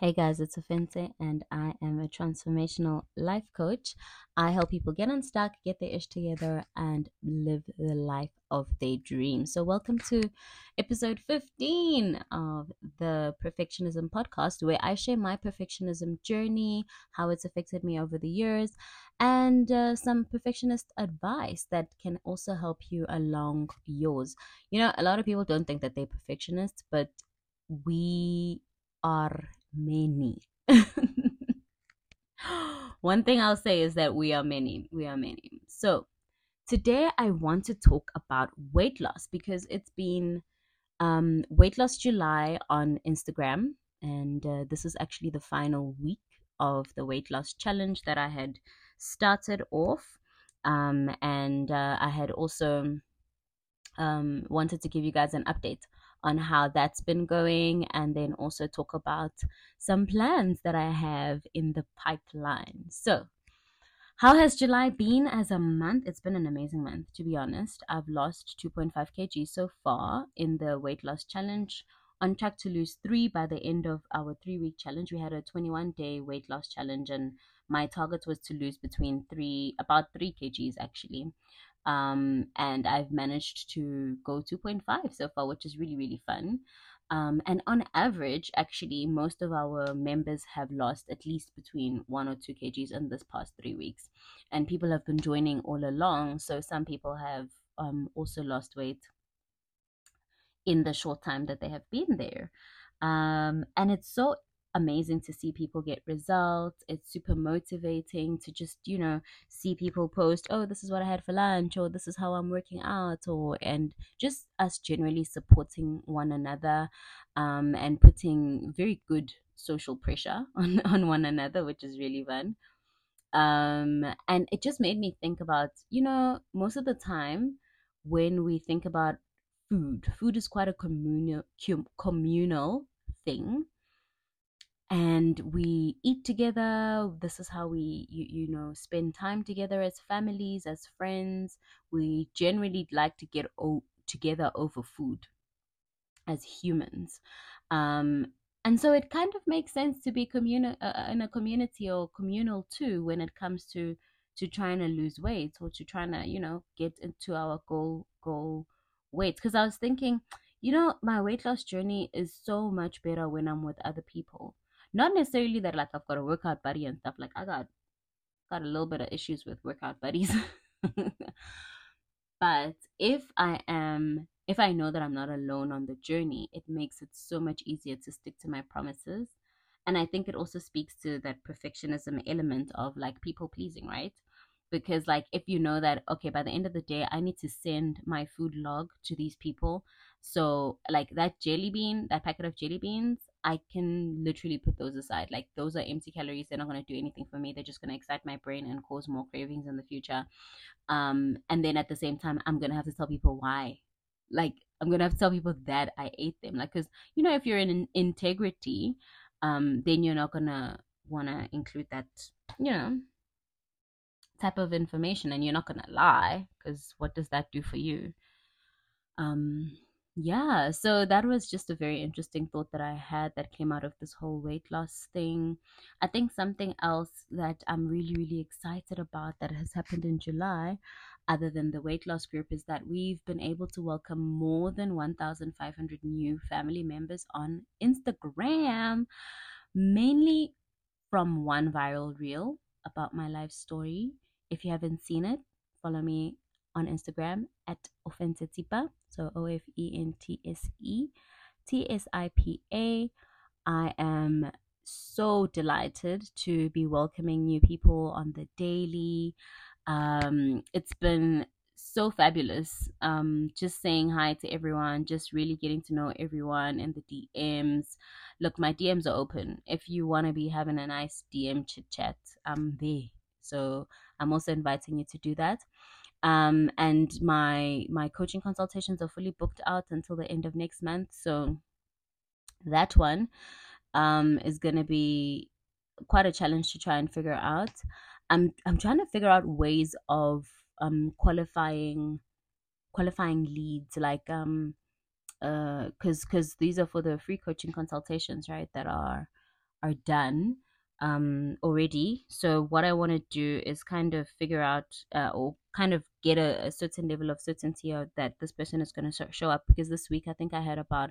Hey guys, it's Ofentse, and I am a transformational life coach. I help people get unstuck, get their ish together, and live the life of their dreams. So, welcome to episode 15 of the Perfectionism Podcast, where I share my perfectionism journey, how it's affected me over the years, and uh, some perfectionist advice that can also help you along yours. You know, a lot of people don't think that they're perfectionists, but we are many. One thing I'll say is that we are many. We are many. So, today I want to talk about weight loss because it's been um, Weight Loss July on Instagram, and uh, this is actually the final week of the weight loss challenge that I had started off. Um, and uh, I had also um, wanted to give you guys an update on how that's been going and then also talk about some plans that I have in the pipeline. So, how has July been as a month? It's been an amazing month, to be honest. I've lost 2.5 kg so far in the weight loss challenge. On track to lose three by the end of our three week challenge. We had a 21 day weight loss challenge, and my target was to lose between three, about three kgs actually um, and I've managed to go 2.5 so far, which is really, really fun. Um, and on average, actually, most of our members have lost at least between one or two kgs in this past three weeks. And people have been joining all along. So some people have um, also lost weight in the short time that they have been there. Um, and it's so amazing to see people get results. It's super motivating to just, you know, see people post, oh, this is what I had for lunch, or this is how I'm working out, or, and just us generally supporting one another um, and putting very good social pressure on, on one another, which is really fun. Um, and it just made me think about, you know, most of the time when we think about food, food is quite a communal, communal thing and we eat together. This is how we you, you know spend time together as families as friends. We generally like to get o- together over food as humans. Um and so it kind of makes sense to be communi- uh, uh in a community or communal too when it comes to to trying to lose weight or to trying to you know get into our goal goal weight because i was thinking you know my weight loss journey is so much better when i'm with other people not necessarily that like I've got a workout buddy and stuff. Like I got got a little bit of issues with workout buddies. but if I am if I know that I'm not alone on the journey, it makes it so much easier to stick to my promises. And I think it also speaks to that perfectionism element of like people pleasing, right? Because like if you know that okay, by the end of the day I need to send my food log to these people. So like that jelly bean, that packet of jelly beans, I can literally put those aside. Like those are empty calories. They're not going to do anything for me. They're just going to excite my brain and cause more cravings in the future. Um, and then at the same time, I'm going to have to tell people why. Like I'm going to have to tell people that I ate them. Like, cause you know, if you're in integrity, um, then you're not going to want to include that, you know, type of information and you're not going to lie because what does that do for you? Um, yeah, so that was just a very interesting thought that I had that came out of this whole weight loss thing. I think something else that I'm really, really excited about that has happened in July, other than the weight loss group, is that we've been able to welcome more than 1,500 new family members on Instagram, mainly from one viral reel about my life story. If you haven't seen it, follow me on Instagram at Ofentsetsipa. So O F E N T S E T S I P A. I am so delighted to be welcoming new people on the daily. Um, it's been so fabulous. Um, just saying hi to everyone, just really getting to know everyone in the DMs. Look, my DMs are open. If you want to be having a nice DM chit chat, I'm there. So I'm also inviting you to do that. Um, and my my coaching consultations are fully booked out until the end of next month. So that one um, is going to be quite a challenge to try and figure out. I'm I'm trying to figure out ways of um, qualifying qualifying leads like um uh because because these are for the free coaching consultations right that are are done um already. So what i want to do is kind of figure out uh, or kind of get a, a, certain level of certainty that this person is going to show up because this week i think i had about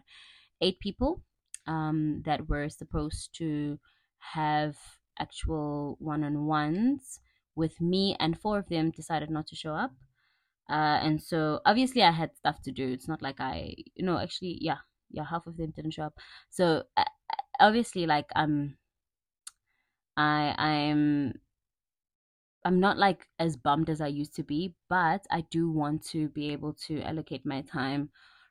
eight people um that were supposed to have actual one-on-ones with me and four of them decided not to show up. Uh and so obviously i had stuff to do. It's not like i you know actually yeah yeah half of them didn't show up. So uh, obviously like i'm I I'm I'm not like as bummed as I used to be, but I do want to be able to allocate my time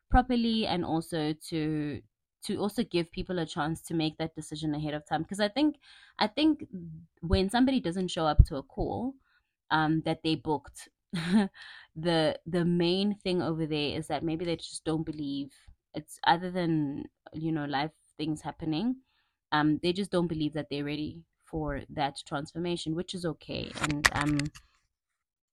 properly and also to to also give people a chance to make that decision ahead of time. Because I think I think when somebody doesn't show up to a call um that they booked the the main thing over there is that maybe they just don't believe it's other than you know life things happening um they just don't believe that they're ready for that transformation, which is okay. And um,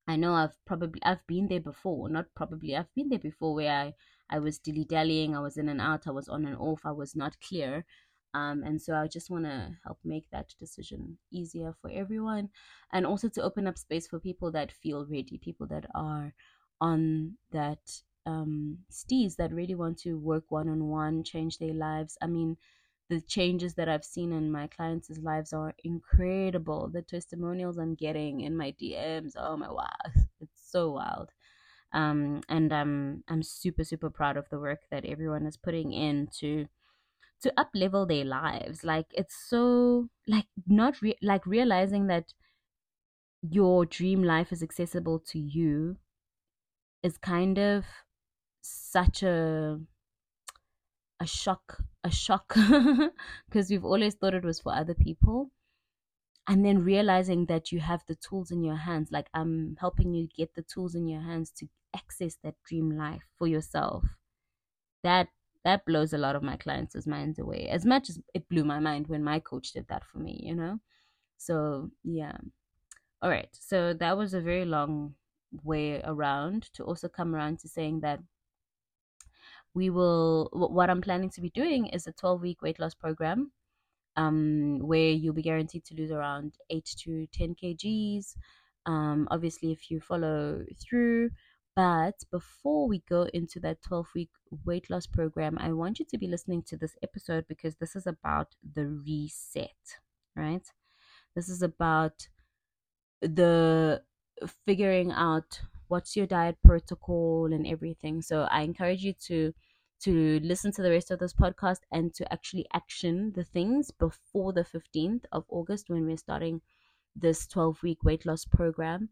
I know I've probably I've been there before. Not probably I've been there before where I I was dilly dallying. I was in and out. I was on and off. I was not clear. Um, and so I just want to help make that decision easier for everyone, and also to open up space for people that feel ready, people that are on that um that really want to work one on one, change their lives. I mean, the changes that I've seen in my clients' lives are incredible. The testimonials I'm getting in my DMs, oh my wow, it's so wild. Um, and I'm I'm super super proud of the work that everyone is putting in to to up level their lives. Like it's so like not re- like realizing that your dream life is accessible to you is kind of such a a shock a shock because we've always thought it was for other people. And then realizing that you have the tools in your hands like i'm helping you get the tools in your hands to access that dream life for yourself. That that blows a lot of my clients' minds away as much as it blew my mind when my coach did that for me you know? So yeah. All right so that was a very long way around to also come around to saying that we will what i'm planning to be doing is a 12 week weight loss program um, where you'll be guaranteed to lose around 8 to 10 kgs um, obviously if you follow through. But before we go into that 12 week weight loss program i want you to be listening to this episode because this is about the reset right? This is about the figuring out what's your diet protocol and everything. So I encourage you to to listen to the rest of this podcast and to actually action the things before the 15th of August when we're starting this 12 week weight loss program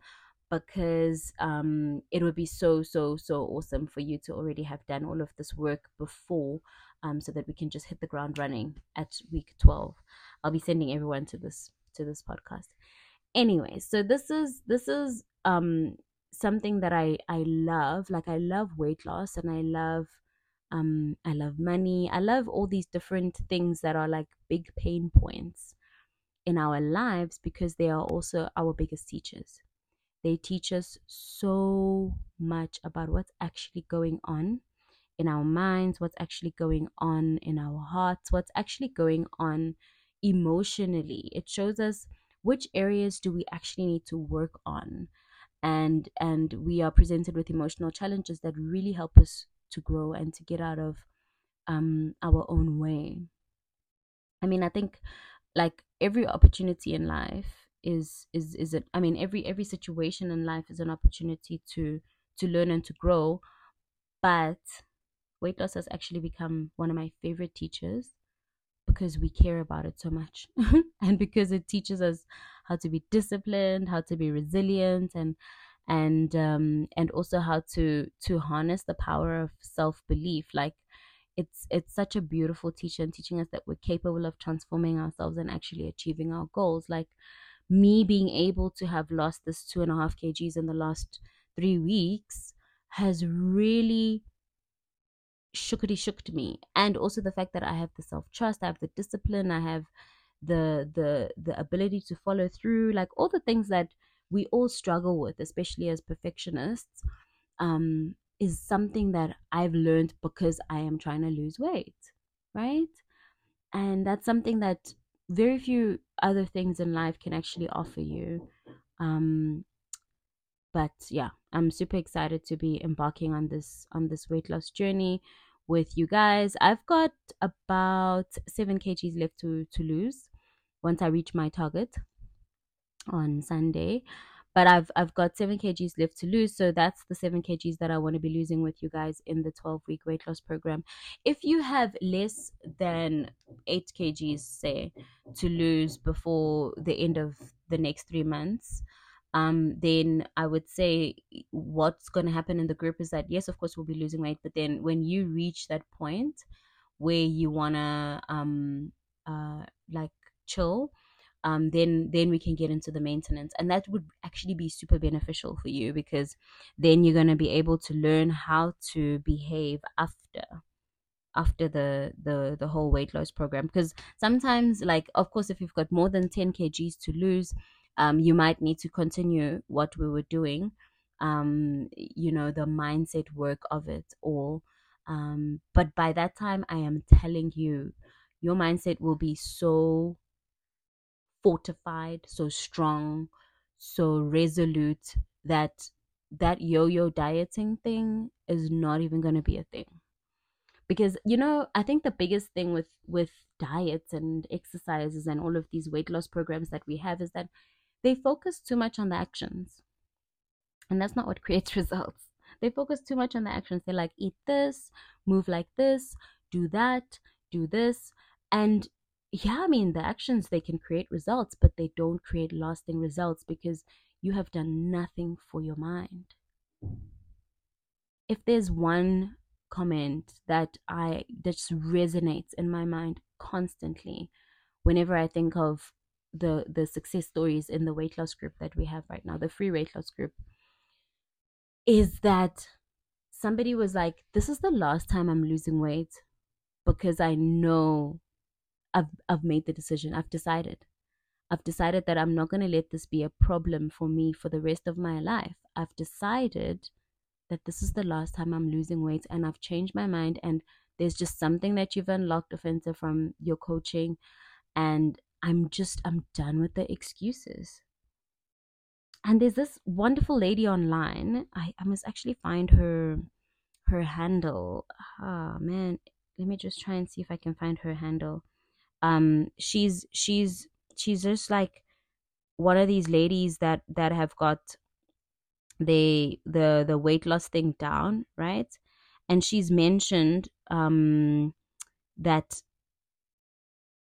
because um, it would be so so so awesome for you to already have done all of this work before um, so that we can just hit the ground running at week 12 i'll be sending everyone to this to this podcast anyway so this is this is um something that I I love. Like I love weight loss and I love um I love money. I love all these different things that are like big pain points in our lives because they are also our biggest teachers. They teach us so much about what's actually going on in our minds, what's actually going on in our hearts, what's actually going on emotionally. It shows us which areas do we actually need to work on and and we are presented with emotional challenges that really help us to grow and to get out of um, our own way. I mean i think like every opportunity in life is is is it i mean every every situation in life is an opportunity to to learn and to grow. But weight loss has actually become one of my favorite teachers because we care about it so much and because it teaches us how to be disciplined how to be resilient and and um and also how to to harness the power of self-belief. Like it's it's such a beautiful teacher and teaching us that we're capable of transforming ourselves and actually achieving our goals. Like me being able to have lost this two and a half kgs in the last three weeks has really shookity shooked me. And also the fact that i have the self-trust i have the discipline i have the the the ability to follow through like all the things that we all struggle with especially as perfectionists um is something that i've learned because i am trying to lose weight right and that's something that very few other things in life can actually offer you. Um, but yeah, I'm super excited to be embarking on this on this weight loss journey with you guys. I've got about seven kgs left to to lose once I reach my target on Sunday but I've I've got seven kgs left to lose. So that's the seven kgs that I want to be losing with you guys in the 12 week weight loss program. If you have less than eight kgs, say, to lose before the end of the next three months, um, then I would say what's going to happen in the group is that yes, of course, we'll be losing weight, but then when you reach that point where you wanna um uh like chill um, then then we can get into the maintenance. And that would actually be super beneficial for you because then you're going to be able to learn how to behave after after the the the whole weight loss program. Because sometimes like of course if you've got more than 10 kgs to lose um, you might need to continue what we were doing um, you know the mindset work of it all. Um, but by that time i am telling you your mindset will be so fortified, so strong, so resolute that that yo-yo dieting thing is not even going to be a thing. Because you know, I think the biggest thing with with diets and exercises and all of these weight loss programs that we have is that they focus too much on the actions. And that's not what creates results. They focus too much on the actions. They're like, eat this, move like this, do that, do this. And yeah, I mean, the actions they can create results, but they don't create lasting results because you have done nothing for your mind. If there's one comment that I that just resonates in my mind constantly whenever I think of the the success stories in the weight loss group that we have right now, the free weight loss group, is that somebody was like, This is the last time I'm losing weight because I know I've I've made the decision. I've decided. I've decided that I'm not going to let this be a problem for me for the rest of my life. I've decided that this is the last time I'm losing weight and I've changed my mind and there's just something that you've unlocked Ofentse from your coaching and I'm just I'm done with the excuses. And there's this wonderful lady online. I, I must actually find her her handle. Ah oh, man, let me just try and see if I can find her handle um she's she's she's just like one of these ladies that that have got the the the weight loss thing down right? And she's mentioned um that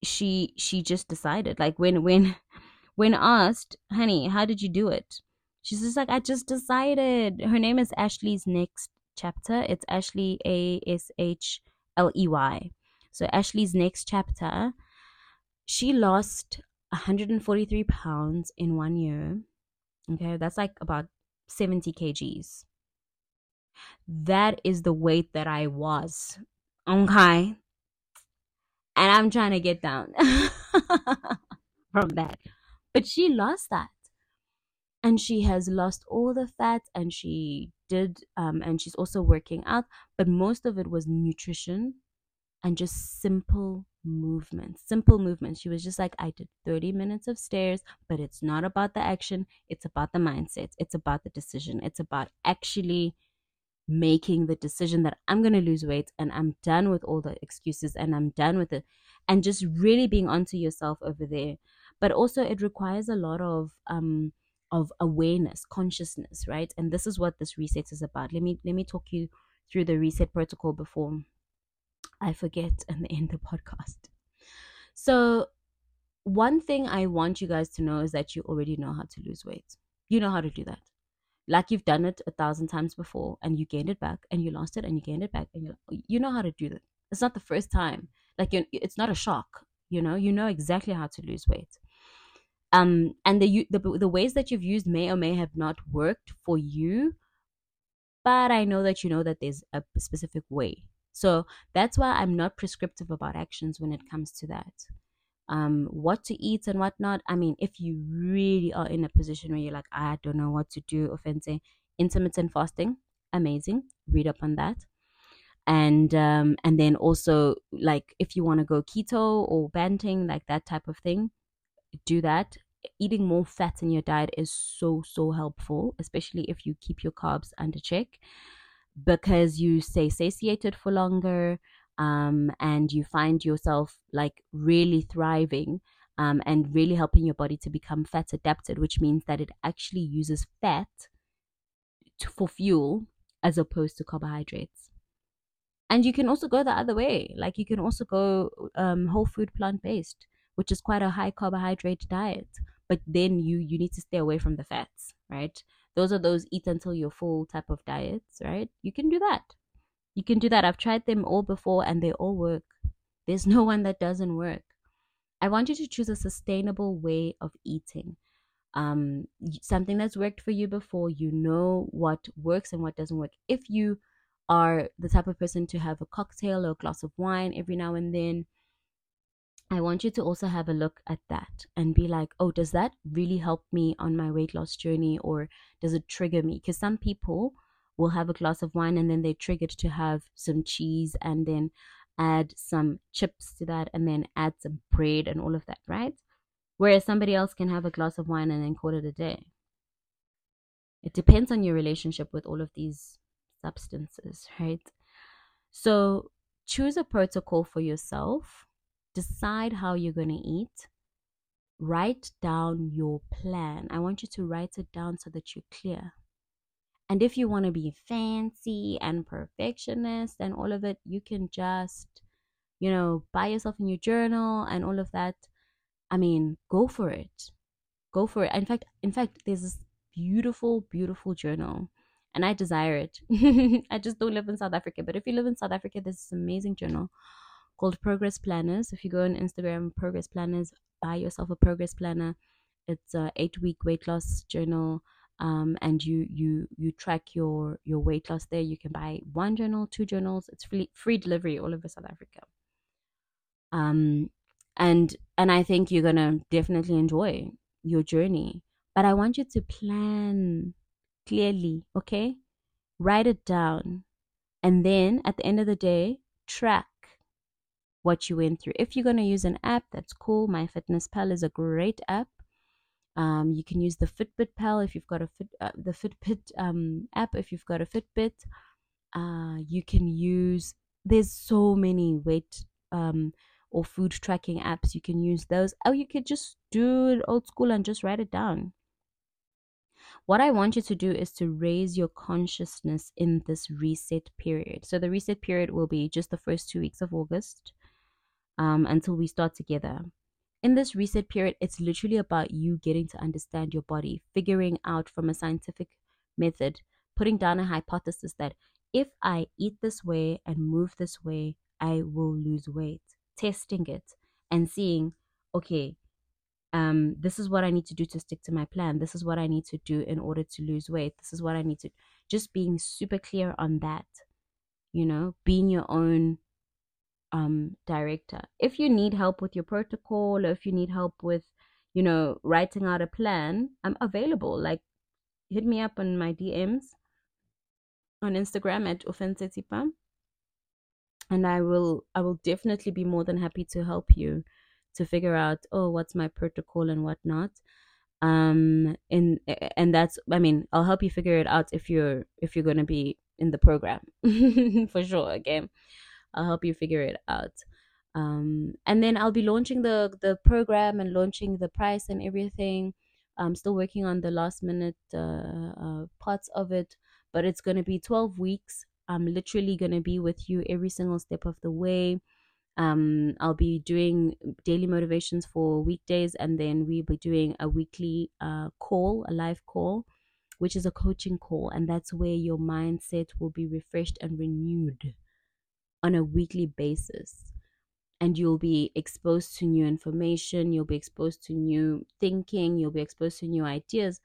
she she just decided like when when when asked honey how did you do it? She's just like i just decided. Her name is ashley's next chapter. It's ashley a s h l e y. So ashley's next chapter she lost 143 pounds in one year. Okay, that's like about 70 kgs. That is the weight that I was. Okay. And I'm trying to get down from that. But she lost that. And she has lost all the fat and she did, um, and she's also working out. But most of it was nutrition and just simple movements, simple movements. She was just like, I did 30 minutes of stairs, but it's not about the action, it's about the mindset, it's about the decision, it's about actually making the decision that I'm going to lose weight and I'm done with all the excuses and I'm done with it and just really being onto yourself over there. But also it requires a lot of um of awareness consciousness right? And this is what this reset is about. Let me let me talk you through the reset protocol before I forget and end the podcast. So, one thing I want you guys to know is that you already know how to lose weight. You know how to do that. Like you've done it a thousand times before and you gained it back and you lost it and you gained it back and you you know how to do that. It's not the first time. Like it's not a shock, you know? You know exactly how to lose weight. Um and the the the ways that you've used may or may have not worked for you, but I know that you know that there's a specific way so that's why I'm not prescriptive about actions when it comes to that. Um, what to eat and what not. I mean, if you really are in a position where you're like, I don't know what to do, Ofentse, intermittent fasting, amazing. Read up on that. and um, and then also like if you want to go keto or banting like that type of thing do that eating more fat in your diet is so so helpful especially if you keep your carbs under check because you stay satiated for longer um, and you find yourself like really thriving um, and really helping your body to become fat adapted which means that it actually uses fat to, for fuel as opposed to carbohydrates. And you can also go the other way like you can also go um, whole food plant based which is quite a high carbohydrate diet but then you you need to stay away from the fats right those are those eat until you're full type of diets right? You can do that. You can do that. I've tried them all before and they all work. There's no one that doesn't work. I want you to choose a sustainable way of eating. Um something that's worked for you before. You know what works and what doesn't work. If you are the type of person to have a cocktail or a glass of wine every now and then I want you to also have a look at that and be like, oh, does that really help me on my weight loss journey or does it trigger me? Because some people will have a glass of wine and then they're triggered to have some cheese and then add some chips to that and then add some bread and all of that, right? Whereas somebody else can have a glass of wine and then call it a day. It depends on your relationship with all of these substances, right? So choose a protocol for yourself decide how you're going to eat write down your plan. I want you to write it down so that you're clear. And if you want to be fancy and perfectionist and all of it you can just you know buy yourself a new journal and all of that. I mean go for it. Go for it. In fact in fact there's this beautiful beautiful journal and i desire it. I just don't live in south africa but if you live in south africa there's this amazing journal called Progress Planners. If you go on Instagram, Progress Planners, buy yourself a Progress Planner. It's a eight week weight loss journal. Um, and you you you track your your weight loss there. You can buy one journal, two journals. It's free free delivery all over South Africa. Um, and and I think you're gonna definitely enjoy your journey. But I want you to plan clearly, okay? Write it down, and then at the end of the day, track what you went through. If you're going to use an app, that's cool. MyFitnessPal is a great app. Um, you can use the Fitbit Pal if you've got a fit, uh, the Fitbit um, app if you've got a Fitbit. Uh, you can use. There's so many weight um, or food tracking apps. You can use those. Or you could just do it old school and just write it down. What I want you to do is to raise your consciousness in this reset period. So the reset period will be just the first two weeks of August um, until we start together. In this reset period, it's literally about you getting to understand your body, figuring out from a scientific method, putting down a hypothesis that if I eat this way and move this way, I will lose weight, testing it and seeing, okay, um, this is what I need to do to stick to my plan. This is what I need to do in order to lose weight. This is what I need to just being super clear on that, you know, being your own um, director. If you need help with your protocol or if you need help with, you know, writing out a plan, I'm available. Like, hit me up on my DMs on Instagram at Ofentsetsipa. And I will I will definitely be more than happy to help you to figure out, oh, what's my protocol and whatnot. Um and and that's I mean, I'll help you figure it out if you're if you're gonna be in the program for sure, okay. I'll help you figure it out. Um, and then I'll be launching the the program and launching the price and everything. I'm still working on the last minute uh, uh, parts of it, but it's going to be 12 weeks. I'm literally going to be with you every single step of the way. Um, I'll be doing daily motivations for weekdays, and then we'll be doing a weekly uh, call, a live call, which is a coaching call, and that's where your mindset will be refreshed and renewed on a weekly basis and you'll be exposed to new information you'll be exposed to new thinking you'll be exposed to new ideas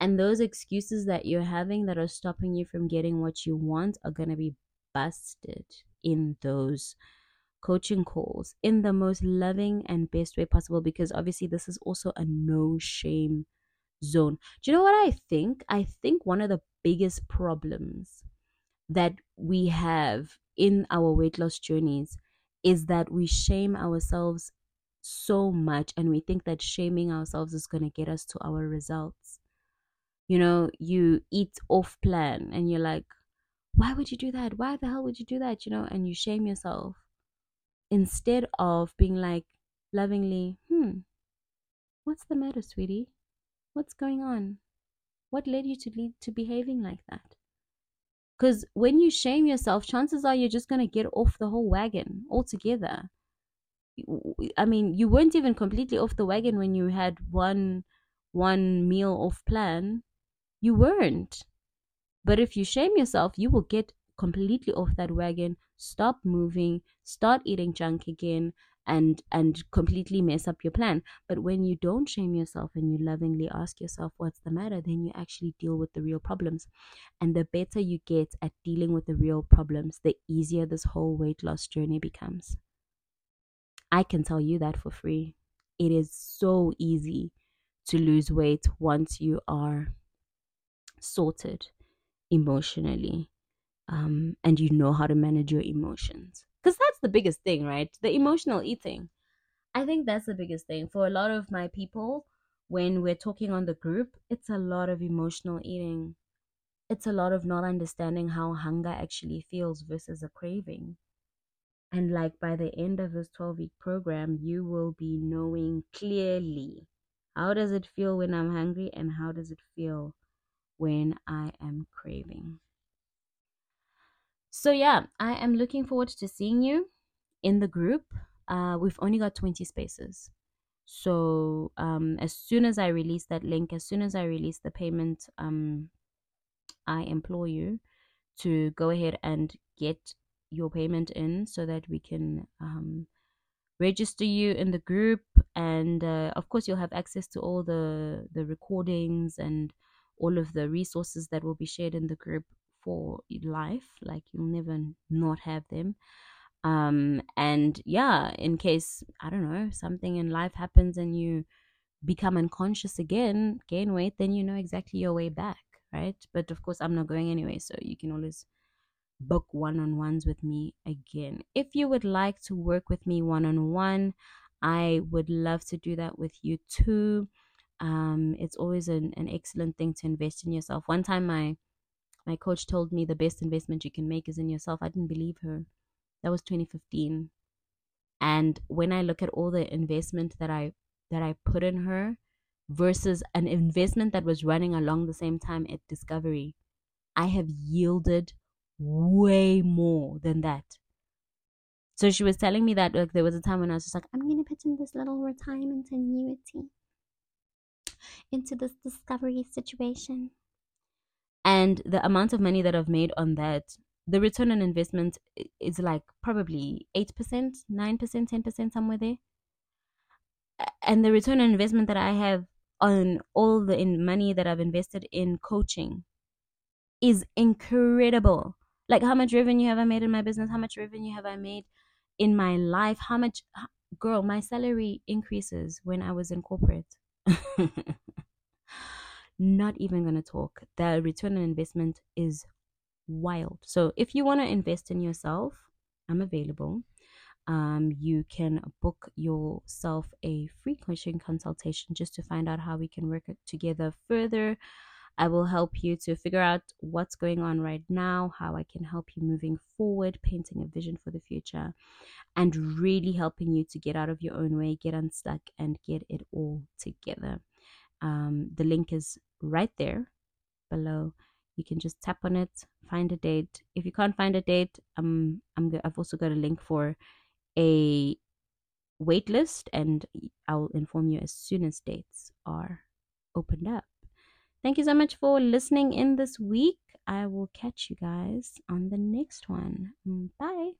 and those excuses that you're having that are stopping you from getting what you want are going to be busted in those coaching calls in the most loving and best way possible because obviously this is also a no shame zone. Do you know what I think? I think one of the biggest problems that we have in our weight loss journeys is that we shame ourselves so much and we think that shaming ourselves is going to get us to our results. You know, you eat off plan and you're like, why would you do that? Why the hell would you do that? You know, and you shame yourself instead of being like lovingly, hmm, what's the matter, sweetie? What's going on? What led you to lead to behaving like that? Because when you shame yourself, chances are you're just going to get off the whole wagon altogether. I mean, you weren't even completely off the wagon when you had one one meal off plan. You weren't. But if you shame yourself, you will get completely off that wagon, stop moving, start eating junk again, and and completely mess up your plan. But when you don't shame yourself and you lovingly ask yourself what's the matter? then you actually deal with the real problems. And the better you get at dealing with the real problems the easier this whole weight loss journey becomes. I can tell you that for free. It is so easy to lose weight once you are sorted emotionally um, and you know how to manage your emotions because that's the biggest thing right? The emotional eating. I think that's the biggest thing. For a lot of my people when we're talking on the group it's a lot of emotional eating. It's a lot of not understanding how hunger actually feels versus a craving. And like by the end of this 12 week program you will be knowing clearly how does it feel when i'm hungry and how does it feel when i am craving so yeah, I am looking forward to seeing you in the group. Uh, we've only got 20 spaces. So um, as soon as I release that link, as soon as I release the payment, um, I implore you to go ahead and get your payment in so that we can um, register you in the group and uh, of course you'll have access to all the the recordings and all of the resources that will be shared in the group for life like you'll never not have them. Um and yeah in case i don't know something in life happens and you become unconscious again gain weight then you know exactly your way back right? But of course i'm not going anyway so you can always book one-on-ones with me again. If you would like to work with me one-on-one i would love to do that with you too. Um it's always an, an excellent thing to invest in yourself. One time my my coach told me the best investment you can make is in yourself. I didn't believe her. That was 2015. And when I look at all the investment that I that I put in her versus an investment that was running along the same time at Discovery, I have yielded way more than that. So she was telling me that like there was a time when I was just like, I'm gonna put in this little retirement annuity into this discovery situation and the amount of money that I've made on that, the return on investment is like probably 8%, 9%, 10%, somewhere there. And the return on investment that I have on all the money that I've invested in coaching is incredible. Like how much revenue have I made in my business? How much revenue have I made in my life? How much girl, my salary increases when I was in corporate. not even going to talk. The return on investment is wild. So if you want to invest in yourself, I'm available. Um, you can book yourself a free coaching consultation just to find out how we can work together further. I will help you to figure out what's going on right now, how I can help you moving forward, painting a vision for the future, and really helping you to get out of your own way, get unstuck, and get it all together. Um, the link is right there below. You can just tap on it, find a date. If you can't find a date, um, I'm I've also got a link for a wait list, and I'll inform you as soon as dates are opened up. Thank you so much for listening in this week. I will catch you guys on the next one. Bye.